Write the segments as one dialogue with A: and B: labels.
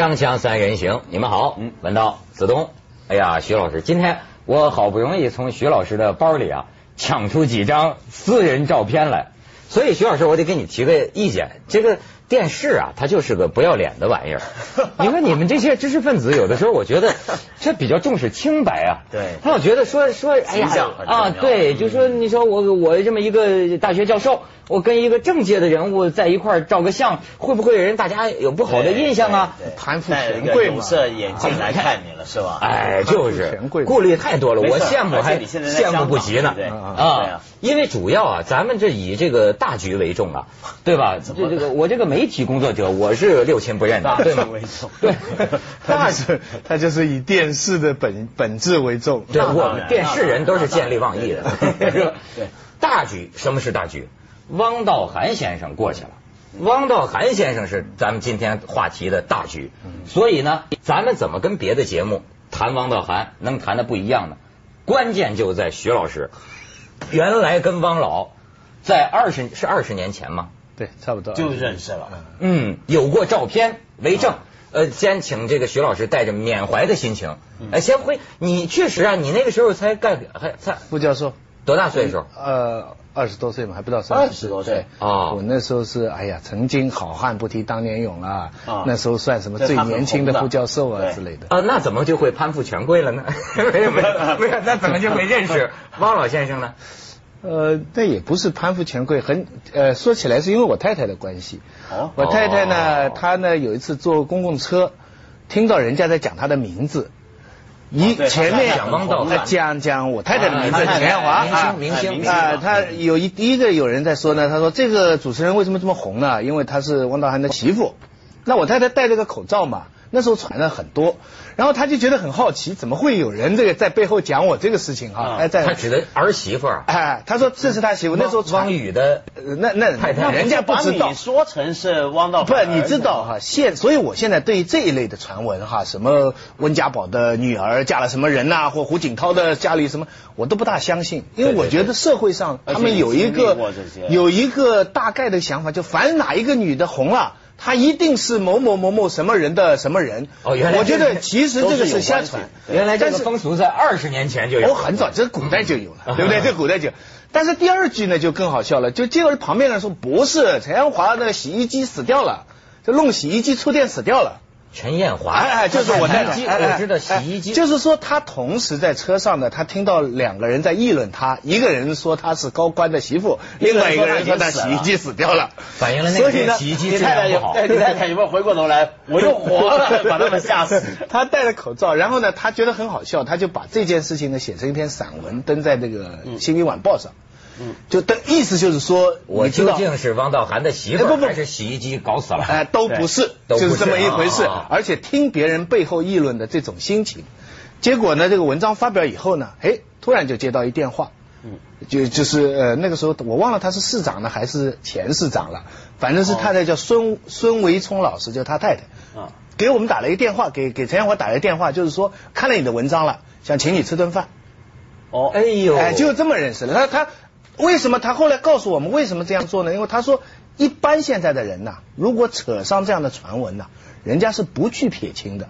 A: 锵锵三人行，你们好，嗯，文道、子东，哎呀，徐老师，今天我好不容易从徐老师的包里啊抢出几张私人照片来，所以徐老师，我得给你提个意见，这个。电视啊，它就是个不要脸的玩意儿。你说你们这些知识分子，有的时候我觉得这比较重视清白啊。
B: 对。
A: 他老觉得说说，哎呀啊，对，就说你说我我这么一个大学教授，我跟一个政界的人物在一块儿照个相，会不会人大家有不好的印象啊？
B: 攀附权贵有色眼镜来看你了是吧？
A: 哎，就是顾虑太多了，我羡慕还羡慕不及呢。啊，因为主要啊，咱们这以这个大局为重啊，对吧？这这个我这个媒。媒体工作者，我是六亲不认的，对吗？对，
C: 他是他就是以电视的本本质为重。
A: 对，我们电视人都是见利忘义的。对，大局，什么是大局？汪道涵先生过去了，汪道涵先生是咱们今天话题的大局。所以呢，咱们怎么跟别的节目谈汪道涵能谈的不一样呢？关键就在徐老师原来跟汪老在二十是二十年前吗？
C: 对，差不多
B: 就认识了。
A: 嗯，有过照片为证。呃，先请这个徐老师带着缅怀的心情，哎，先回。你确实啊，你那个时候才干还才
C: 副教授，
A: 多大岁数？
C: 呃，二十多岁嘛，还不到三
B: 十多岁。
A: 啊，
C: 我那时候是哎呀，曾经好汉不提当年勇啊。那时候算什么最年轻的副教授啊之类的。
A: 啊，那怎么就会攀附权贵了呢？没有没有没有，那怎么就会认识 汪老先生呢？
C: 呃，那也不是攀附权贵，很呃，说起来是因为我太太的关系。哦，我太太呢，她呢有一次坐公共车，听到人家在讲她的名字，
A: 一前面讲
C: 讲讲我太太的名字钱华
A: 啊，明星明星
C: 啊，他有一第一个有人在说呢，他说这个主持人为什么这么红呢？因为他是汪道涵的媳妇。那我太太戴了个口罩嘛。那时候传了很多，然后他就觉得很好奇，怎么会有人这个在背后讲我这个事情哈？
A: 哎，在他指的儿媳妇儿，
C: 哎，他说这是他媳妇。那时候
A: 汪宇的
C: 那那
A: 太太，
C: 人家不知道。
B: 你说成是汪道
C: 不，你知道哈？现所以，我现在对于这一类的传闻哈，什么温家宝的女儿嫁了什么人呐，或胡锦涛的家里什么，我都不大相信，因为我觉得社会上他们有一个有一个大概的想法，就凡哪一个女的红了。他一定是某某某某什么人的什么人？
A: 哦，原来
C: 我觉得其实这个是瞎传。
A: 原来这个风俗在二十年前就有，
C: 哦，很早，这古代就有了，对不对？这古代就。但是第二句呢就更好笑了，就结果旁边人说不是陈阳华的洗衣机死掉了，就弄洗衣机触电死掉了。
A: 陈艳华，
C: 哎哎，就是我在
A: 我知道洗衣机，
C: 就是说他同时在车上呢，他听到两个人在议论他，一个人说他是高官的媳妇，另外一个人说他洗衣机死掉了，
A: 反映了那个洗衣机质量不好。
B: 你太太有没有回过头来？我又活了，把他们吓死。
C: 他戴着口罩，然后呢，他觉得很好笑，他就把这件事情呢写成一篇散文，登在那个《新民晚报》上。嗯，就的意思就是说，
A: 我究竟是汪道涵的媳妇，还是洗衣机搞死了？
C: 哎，都不是，就是这么一回事。而且听别人背后议论的这种心情，结果呢，这个文章发表以后呢，哎，突然就接到一电话，嗯，就就是呃那个时候我忘了他是市长呢还是前市长了，反正是太太叫孙孙维聪老师，就他太太，啊，给我们打了一个电话，给给陈建华打了一个电话，就是说看了你的文章了，想请你吃顿饭。
A: 哦，哎呦，
C: 哎，就这么认识了。他他。为什么他后来告诉我们为什么这样做呢？因为他说，一般现在的人呐，如果扯上这样的传闻呐，人家是不去撇清的，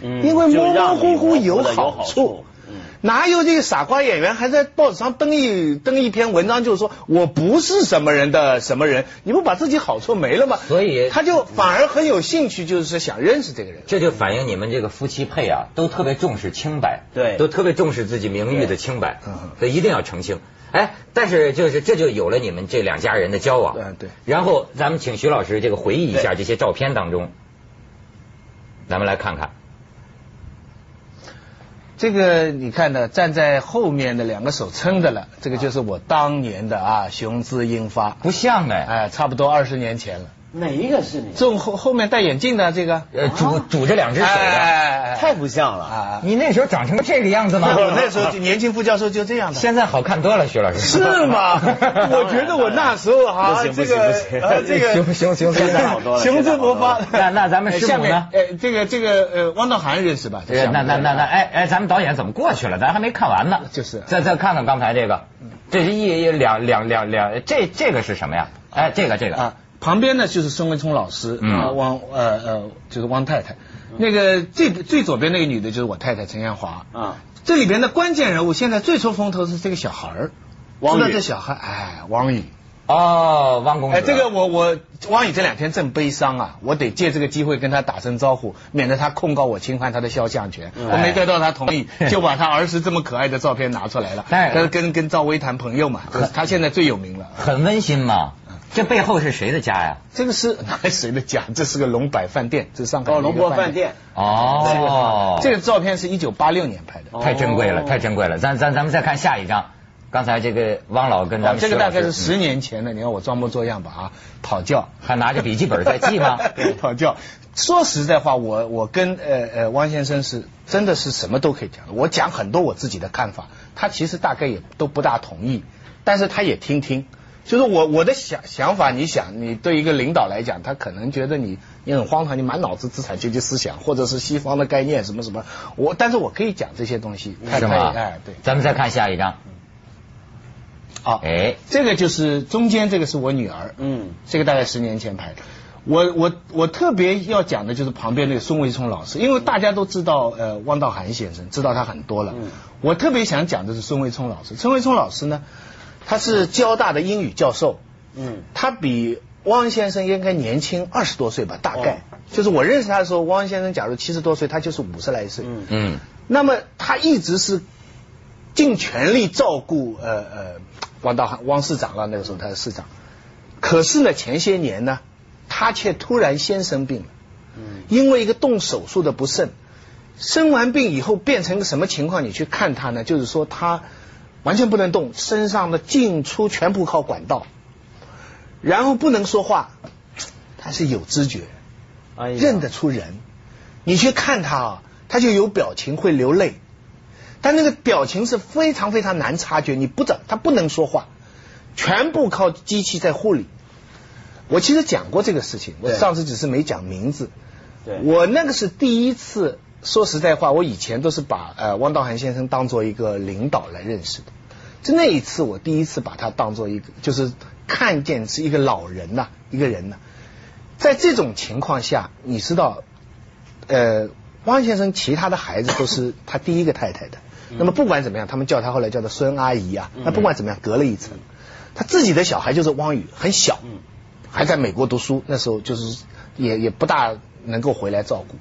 C: 嗯，因为模模糊糊有好处，嗯，哪有这个傻瓜演员还在报纸上登一登一篇文章，就是说我不是什么人的什么人，你不把自己好处没了吗？
A: 所以
C: 他就反而很有兴趣，就是想认识这个人。
A: 这就反映你们这个夫妻配啊，都特别重视清白，
B: 对，
A: 都特别重视自己名誉的清白，所以一定要澄清。哎，但是就是这就有了你们这两家人的交往，
C: 对对。
A: 然后咱们请徐老师这个回忆一下这些照片当中，咱们来看看。
C: 这个你看呢，站在后面的两个手撑着了，这个就是我当年的啊雄姿英发，
A: 不像哎，
C: 哎，差不多二十年前了。
B: 哪一个是你？
C: 这后后面戴眼镜的这个，
A: 呃，拄拄着两只手的，
B: 太不像了啊！
A: 你那时候长成这个样子吗？
C: 我 那时候年轻副教授就这样的。
A: 现在好看多了，徐老师。
C: 是吗？我觉得我那时候哈，这个
A: 这个 行行行，
B: 现在好多了，
C: 雄姿勃发。
A: 那那咱们
C: 师母呢？呃，这个这个呃，汪道涵认识吧？
A: 那那那那哎哎，咱们导演怎么过去了？咱还没看完呢。
C: 就是。
A: 再再看看刚才这个，这是一两两两两，这这个是什么呀？哎，这个这个。
C: 旁边呢就是孙文聪老师，啊汪呃呃就是汪太太，那个最最左边那个女的就是我太太陈艳华啊。这里边的关键人物现在最出风头是这个小孩儿，知道这小孩哎，汪宇。
A: 哦，汪公子。哎，
C: 这个我我汪宇这两天正悲伤啊，我得借这个机会跟他打声招呼，免得他控告我侵犯他的肖像权。我没得到他同意，就把他儿时这么可爱的照片拿出来了，跟跟跟赵薇谈朋友嘛。他现在最有名了，
A: 很温馨嘛。这背后是谁的家呀？
C: 这个是 哪谁的家？这是个龙柏饭店，这是上海
B: 龙柏饭店。
A: 哦，
C: 这个照片是一九八六年拍的，
A: 太珍贵了，太珍贵了。咱咱咱们再看下一张。刚才这个汪老跟咱们
C: 这个大概是十年前的，你看我装模作样吧啊，讨教，
A: 还拿着笔记本在记吗？
C: 讨教。说实在话，我我跟呃呃汪先生是真的是什么都可以讲，我讲很多我自己的看法，他其实大概也都不大同意，但是他也听听。就是我我的想想法，你想，你对一个领导来讲，他可能觉得你你很荒唐，你满脑子资产阶级思想，或者是西方的概念什么什么。我但是我可以讲这些东西，
A: 是吗？
C: 哎，对。
A: 咱们再看下一张。
C: 好，哎，这个就是中间这个是我女儿，嗯，这个大概十年前拍的。我我我特别要讲的就是旁边那个孙维聪老师，因为大家都知道呃汪道涵先生，知道他很多了。嗯，我特别想讲的是孙维聪老师。孙维聪老师呢，他是交大的英语教授，嗯，他比汪先生应该年轻二十多岁吧，大概。就是我认识他的时候，汪先生假如七十多岁，他就是五十来岁。嗯嗯，那么他一直是尽全力照顾呃呃。汪道涵，汪市长了，那个时候他是市长。可是呢，前些年呢，他却突然先生病了。嗯。因为一个动手术的不慎，生完病以后变成个什么情况？你去看他呢，就是说他完全不能动，身上的进出全部靠管道，然后不能说话，他是有知觉，认得出人。你去看他啊，他就有表情，会流泪。但那个表情是非常非常难察觉，你不怎他不能说话，全部靠机器在护理。我其实讲过这个事情，我上次只是没讲名字。我那个是第一次。说实在话，我以前都是把呃汪道涵先生当做一个领导来认识的，就那一次我第一次把他当做一个，就是看见是一个老人呐，一个人呐。在这种情况下，你知道，呃，汪先生其他的孩子都是他第一个太太的。那么不管怎么样，他们叫他后来叫做孙阿姨啊。那不管怎么样，隔了一层，他自己的小孩就是汪宇，很小，还在美国读书，那时候就是也也不大能够回来照顾。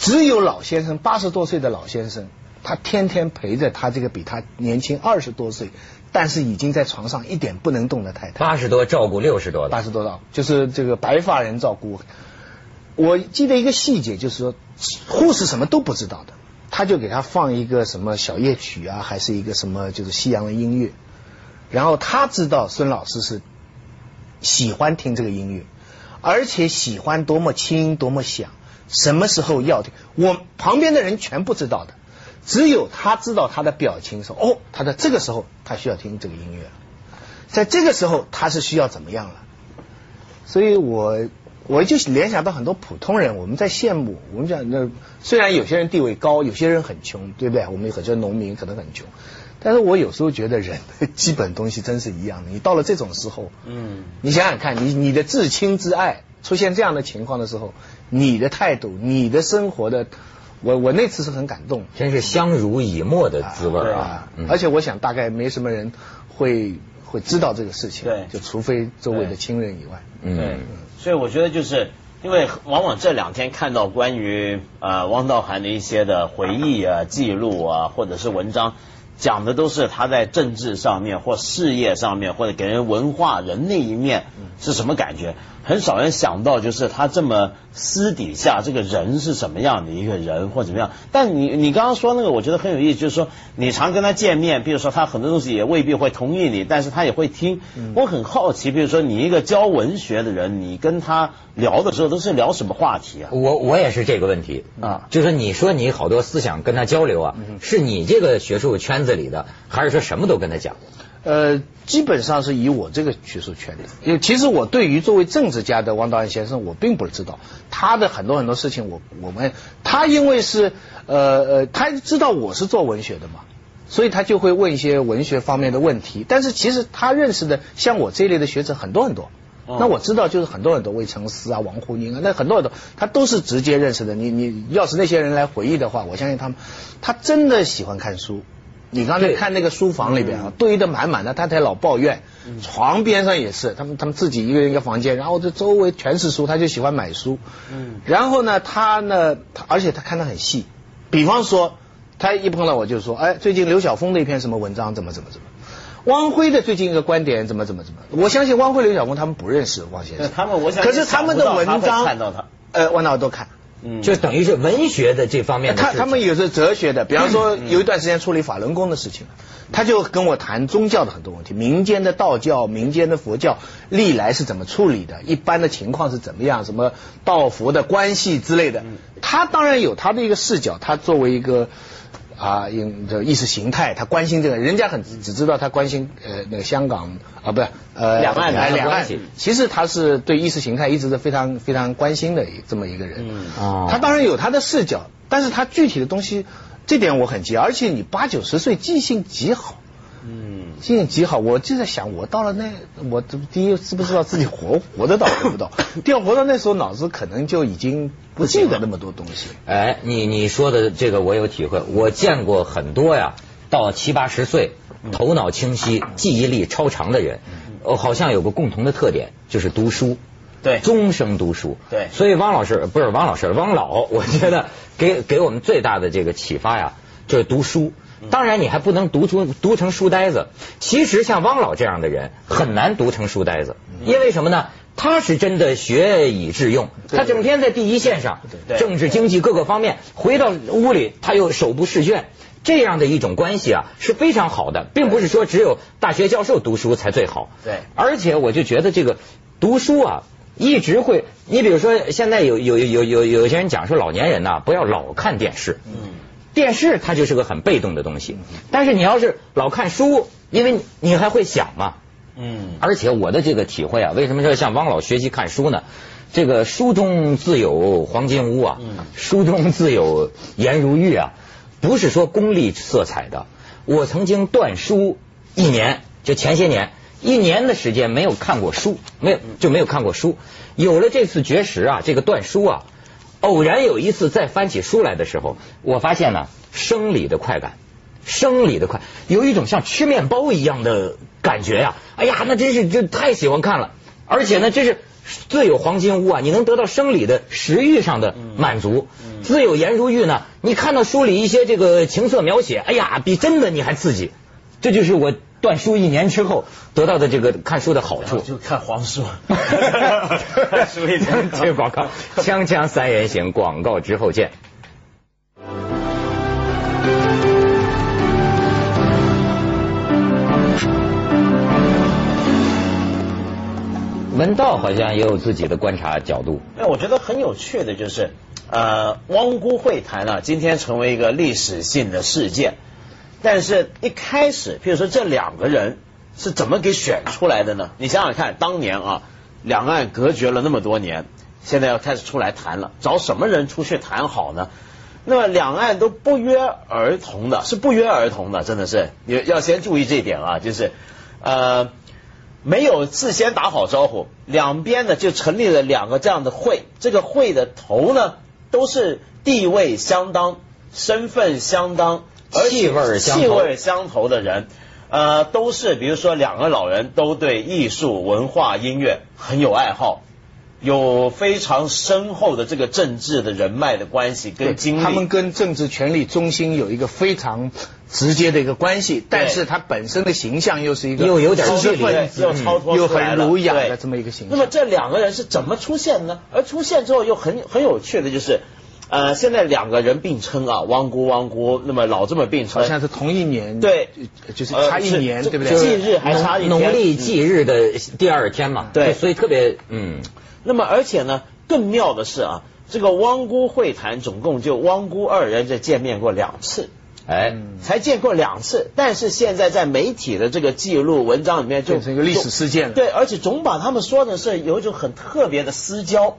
C: 只有老先生八十多岁的老先生，他天天陪着他这个比他年轻二十多岁，但是已经在床上一点不能动的太太。
A: 八十多照顾六十多的，
C: 八十多的，就是这个白发人照顾。我记得一个细节，就是说护士什么都不知道的。他就给他放一个什么小夜曲啊，还是一个什么就是西洋的音乐，然后他知道孙老师是喜欢听这个音乐，而且喜欢多么轻多么响，什么时候要听，我旁边的人全不知道的，只有他知道他的表情说哦，他在这个时候他需要听这个音乐了，在这个时候他是需要怎么样了，所以我。我就联想到很多普通人，我们在羡慕。我们讲那虽然有些人地位高，有些人很穷，对不对？我们有很多农民可能很穷，但是我有时候觉得人的基本东西真是一样的。你到了这种时候，嗯，你想想看，你你的至亲至爱出现这样的情况的时候，你的态度，你的生活的，我我那次是很感动，
A: 真是相濡以沫的滋味啊！
C: 而且我想大概没什么人会会知道这个事情，
B: 对，
C: 就除非周围的亲人以外，
B: 嗯。所以我觉得就是因为往往这两天看到关于呃汪道涵的一些的回忆啊、记录啊，或者是文章。讲的都是他在政治上面或事业上面或者给人文化人那一面是什么感觉，很少人想到就是他这么私底下这个人是什么样的一个人或怎么样。但你你刚刚说那个我觉得很有意思，就是说你常跟他见面，比如说他很多东西也未必会同意你，但是他也会听。我很好奇，比如说你一个教文学的人，你跟他聊的时候都是聊什么话题啊？
A: 我我也是这个问题啊，就是你说你好多思想跟他交流啊，是你这个学术圈子。里的还是说什么都跟他讲？
C: 呃，基本上是以我这个学术圈的，因为其实我对于作为政治家的汪道安先生，我并不知道他的很多很多事情。我我们他因为是呃呃，他知道我是做文学的嘛，所以他就会问一些文学方面的问题。但是其实他认识的像我这一类的学者很多很多，那我知道，就是很多很多魏承思啊、王沪宁啊，那很多很多他都是直接认识的。你你要是那些人来回忆的话，我相信他们，他真的喜欢看书。你刚才看那个书房里边啊，堆得满满的，他才老抱怨，床边上也是，他们他们自己一个人一个房间，然后这周围全是书，他就喜欢买书。嗯，然后呢，他呢，而且他看得很细，比方说，他一碰到我就说，哎，最近刘晓峰那一篇什么文章，怎么怎么怎么。汪辉的最近一个观点怎么怎么怎么？我相信汪辉、刘晓峰他们不认识汪先生，
B: 他们我想，
C: 可是他们的文章
B: 看到他，
C: 呃，我哪都看，
A: 嗯，就等于是文学的这方面的。
C: 他他们有是哲学的，比方说有一段时间处理法轮功的事情，他就跟我谈宗教的很多问题，民间的道教、民间的佛教历来是怎么处理的，一般的情况是怎么样，什么道佛的关系之类的。他当然有他的一个视角，他作为一个。啊，用这意识形态，他关心这个，人家很只知道他关心呃那个香港啊，不是
B: 呃两岸
C: 两岸，其实他是对意识形态一直是非常非常关心的这么一个人。嗯他当然有他的视角，但是他具体的东西，这点我很记，而且你八九十岁记性极好。嗯，记性极好，我就在想，我到了那，我第一知不知道自己活活得到活不到？第二活到那时候，脑子可能就已经不记得那么多东西。
A: 哎，你你说的这个我有体会，我见过很多呀，到七八十岁，头脑清晰、记忆力超长的人，哦，好像有个共同的特点，就是读书，
B: 对，
A: 终生读书，
B: 对。
A: 所以汪老师不是汪老师，汪老，我觉得给给我们最大的这个启发呀，就是读书。当然，你还不能读出读成书呆子。其实像汪老这样的人很难读成书呆子，因为什么呢？他是真的学以致用，他整天在第一线上，政治经济各个方面，回到屋里他又手不释卷，这样的一种关系啊是非常好的，并不是说只有大学教授读书才最好。
B: 对，
A: 而且我就觉得这个读书啊，一直会，你比如说现在有有有有有些人讲说老年人呐不要老看电视。嗯。电视它就是个很被动的东西，但是你要是老看书，因为你还会想嘛。嗯。而且我的这个体会啊，为什么说向汪老学习看书呢？这个书中自有黄金屋啊，书中自有颜如玉啊，不是说功利色彩的。我曾经断书一年，就前些年一年的时间没有看过书，没有就没有看过书。有了这次绝食啊，这个断书啊。偶然有一次再翻起书来的时候，我发现呢，生理的快感，生理的快，有一种像吃面包一样的感觉呀！哎呀，那真是就太喜欢看了，而且呢，这是自有黄金屋啊，你能得到生理的食欲上的满足；自有颜如玉呢，你看到书里一些这个情色描写，哎呀，比真的你还刺激。这就是我。断书一年之后得到的这个看书的好处，
B: 就看黄书。
A: 书一年，这个广告，锵锵三人行，广告之后见。文道好像也有自己的观察角度。
B: 哎，我觉得很有趣的就是，呃，汪辜会谈呢，今天成为一个历史性的事件。但是，一开始，譬如说这两个人是怎么给选出来的呢？你想想看，当年啊，两岸隔绝了那么多年，现在要开始出来谈了，找什么人出去谈好呢？那么两岸都不约而同的，是不约而同的，真的是，你要先注意这一点啊，就是呃，没有事先打好招呼，两边呢就成立了两个这样的会，这个会的头呢都是地位相当、身份相当。
A: 气味
B: 气味相投的人，呃，都是比如说两个老人都对艺术、文化、音乐很有爱好，有非常深厚的这个政治的人脉的关系跟经历。
C: 他们跟政治权力中心有一个非常直接的一个关系，但是他本身的形象又是一个
A: 又有点
B: 知识分子，又超脱
C: 又很儒雅的这么一个形象。
B: 那么这两个人是怎么出现呢？而出现之后又很很有趣的就是。呃，现在两个人并称啊，汪辜汪辜，那么老这么并称，
C: 好像是同一年，
B: 对，
C: 就是差一年，对不对？
B: 忌日还差一
A: 年，农历忌日的第二天嘛，
B: 对，
A: 所以特别嗯。
B: 那么而且呢，更妙的是啊，这个汪辜会谈总共就汪辜二人这见面过两次，哎，才见过两次，但是现在在媒体的这个记录文章里面就
C: 变成一个历史事件了，
B: 对，而且总把他们说的是有一种很特别的私交。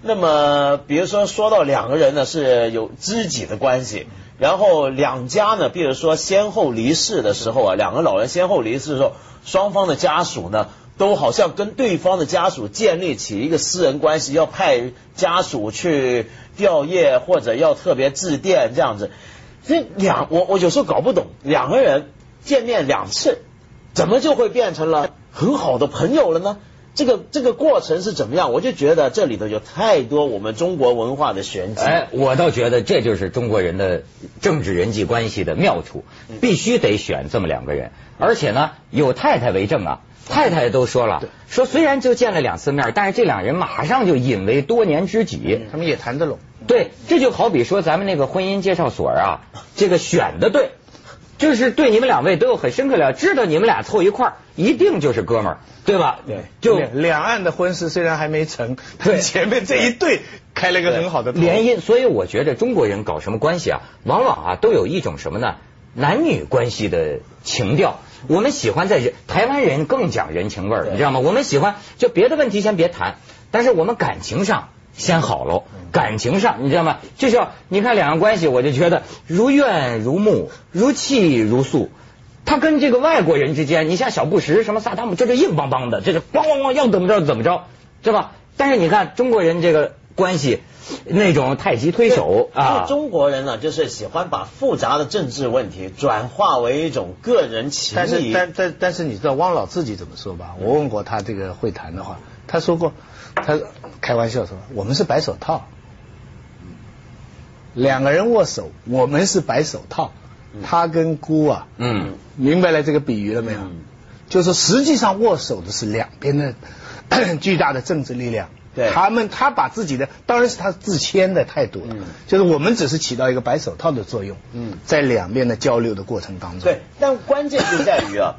B: 那么，比如说说到两个人呢是有知己的关系，然后两家呢，比如说先后离世的时候啊，两个老人先后离世的时候，双方的家属呢都好像跟对方的家属建立起一个私人关系，要派家属去吊唁或者要特别致电这样子。这两我我有时候搞不懂，两个人见面两次，怎么就会变成了很好的朋友了呢？这个这个过程是怎么样？我就觉得这里头有太多我们中国文化的玄机。
A: 哎，我倒觉得这就是中国人的政治人际关系的妙处，必须得选这么两个人，而且呢，有太太为证啊。太太都说了，说虽然就见了两次面，但是这两人马上就引为多年知己，
C: 他们也谈得拢。
A: 对，这就好比说咱们那个婚姻介绍所啊，这个选的对，就是对你们两位都有很深刻了，知道你们俩凑一块儿一定就是哥们儿，对吧？
C: 对，就两岸的婚事虽然还没成，
A: 但
C: 前面这一对开了一个很好的
A: 联姻，所以我觉得中国人搞什么关系啊，往往啊都有一种什么呢？男女关系的情调。我们喜欢在人台湾人更讲人情味儿，你知道吗？我们喜欢就别的问题先别谈，但是我们感情上先好喽。感情上你知道吗？就叫你看两岸关系，我就觉得如怨如慕，如泣如诉。他跟这个外国人之间，你像小布什什么萨达姆，这是硬邦邦的，这是咣咣咣要怎么着怎么着，对吧？但是你看中国人这个关系。那种太极推手啊，
B: 中国人呢，就是喜欢把复杂的政治问题转化为一种个人情谊。
C: 但是，但但但是，你知道汪老自己怎么说吧？我问过他这个会谈的话，他说过，他开玩笑说，我们是白手套，两个人握手，我们是白手套，他跟姑啊，嗯，明白了这个比喻了没有？就是实际上握手的是两边的 巨大的政治力量。对。他们他把自己的当然是他自谦的态度了，就是我们只是起到一个白手套的作用，嗯。在两边的交流的过程当中。
B: 对，但关键就在于啊，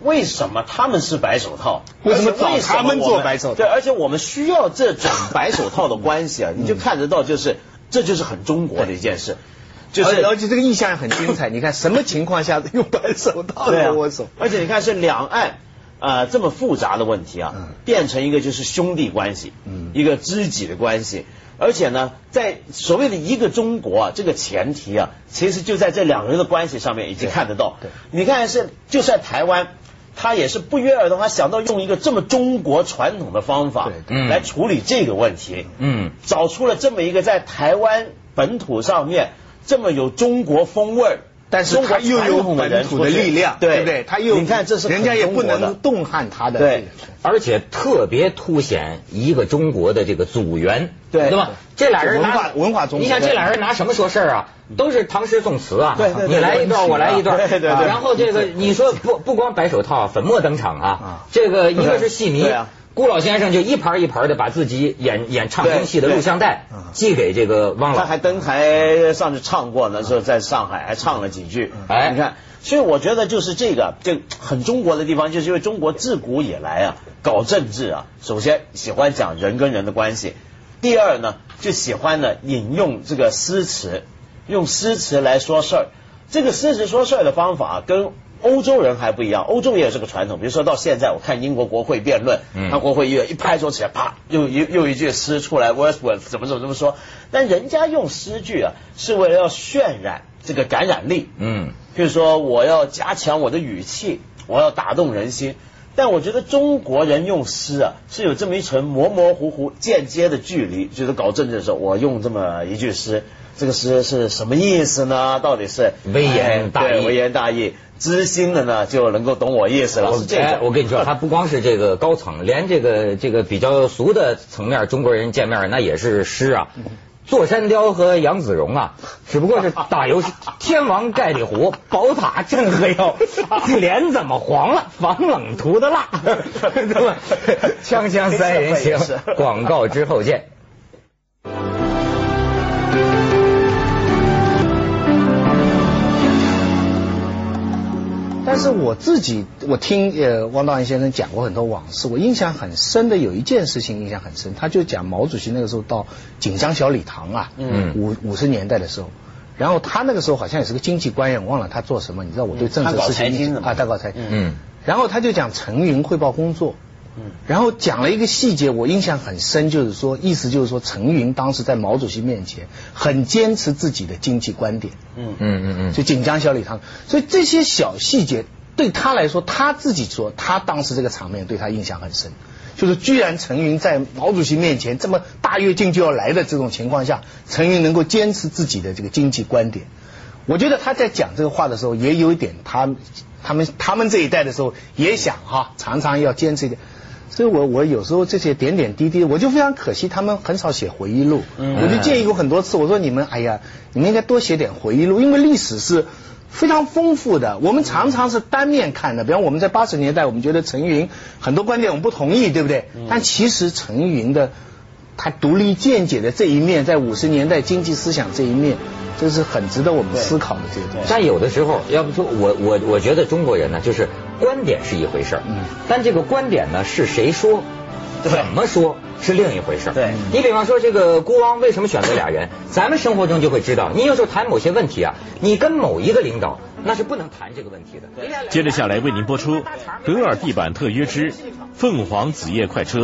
B: 为什么他们是白手套？
C: 为什么找他们做白手套？
B: 对，而且我们需要这种白手套的关系啊，你就看得到，就是这就是很中国的一件事，
C: 就是而且这个意象很精彩。你看什么情况下用白手套来握手？
B: 而且你看是两岸。啊，这么复杂的问题啊，变成一个就是兄弟关系，一个知己的关系，而且呢，在所谓的一个中国啊，这个前提啊，其实就在这两个人的关系上面已经看得到。你看是就算台湾，他也是不约而同，他想到用一个这么中国传统的方法来处理这个问题，嗯，找出了这么一个在台湾本土上面这么有中国风味。
C: 但是他又有本土的力量，对不对？他又
B: 你看，这是
C: 人家也不能动撼他的，
B: 对，
A: 而且特别凸显一个中国的这个组员，对对吧？这俩人
C: 文化文化中，
A: 你想这俩人拿什么说事儿啊？都是唐诗宋词啊，你来一段，我来一段，
B: 对对对。
A: 然后这个你说不不光白手套，粉墨登场啊，这个一个是戏迷。顾老先生就一盘一盘的把自己演演唱京戏的录像带寄给这个汪老，
B: 他还登台上去唱过，呢，说在上海还唱了几句。哎，你看，所以我觉得就是这个就很中国的地方，就是因为中国自古以来啊搞政治啊，首先喜欢讲人跟人的关系，第二呢就喜欢呢引用这个诗词，用诗词来说事儿。这个诗词说事儿的方法跟。欧洲人还不一样，欧洲也有这个传统。比如说到现在，我看英国国会辩论，他国会议员一拍桌起来，啪，又一又一句诗出来，Wordsworth 怎么怎么怎么说？但人家用诗句啊，是为了要渲染这个感染力。嗯，譬如说我要加强我的语气，我要打动人心。但我觉得中国人用诗啊，是有这么一层模模糊糊、间接的距离。就是搞政治的时候，我用这么一句诗，这个诗是什么意思呢？到底是
A: 微言大义？
B: 微言大义。知心的呢，就能够懂我意思了。
A: 我我跟你说，他不光是这个高层，连这个这个比较俗的层面，中国人见面那也是诗啊。座山雕和杨子荣啊，只不过是打游戏。天王盖地虎，宝塔镇河妖，脸怎么黄了？防冷涂的蜡。锵锵 三人行，广告之后见。
C: 但是我自己，我听呃汪道安先生讲过很多往事，我印象很深的有一件事情印象很深，他就讲毛主席那个时候到锦江小礼堂啊，嗯，五五十年代的时候，然后他那个时候好像也是个经济官员，忘了他做什么，你知道我对政治事情啊，大搞财经，嗯，然后他就讲陈云汇报工作。嗯，然后讲了一个细节，我印象很深，就是说，意思就是说，陈云当时在毛主席面前很坚持自己的经济观点。嗯嗯嗯嗯，就锦江小礼堂，所以这些小细节对他来说，他自己说，他当时这个场面对他印象很深，就是居然陈云在毛主席面前这么大跃进就要来的这种情况下，陈云能够坚持自己的这个经济观点。我觉得他在讲这个话的时候，也有一点他他们他们这一代的时候也想哈，常常要坚持一点。所以我我有时候这些点点滴滴，我就非常可惜，他们很少写回忆录。我就建议过很多次，我说你们哎呀，你们应该多写点回忆录，因为历史是非常丰富的。我们常常是单面看的，比方我们在八十年代，我们觉得陈云很多观点我们不同意，对不对？但其实陈云的他独立见解的这一面，在五十年代经济思想这一面，这是很值得我们思考的这个东西。
A: 但有的时候，要不说我我我觉得中国人呢，就是。观点是一回事儿，嗯，但这个观点呢是谁说，怎么说是另一回事儿。
B: 对，
A: 你比方说这个孤王为什么选择俩人？咱们生活中就会知道，你有时候谈某些问题啊，你跟某一个领导那是不能谈这个问题的。
D: 接着下来为您播出《德尔地板特约之凤凰子夜快车》。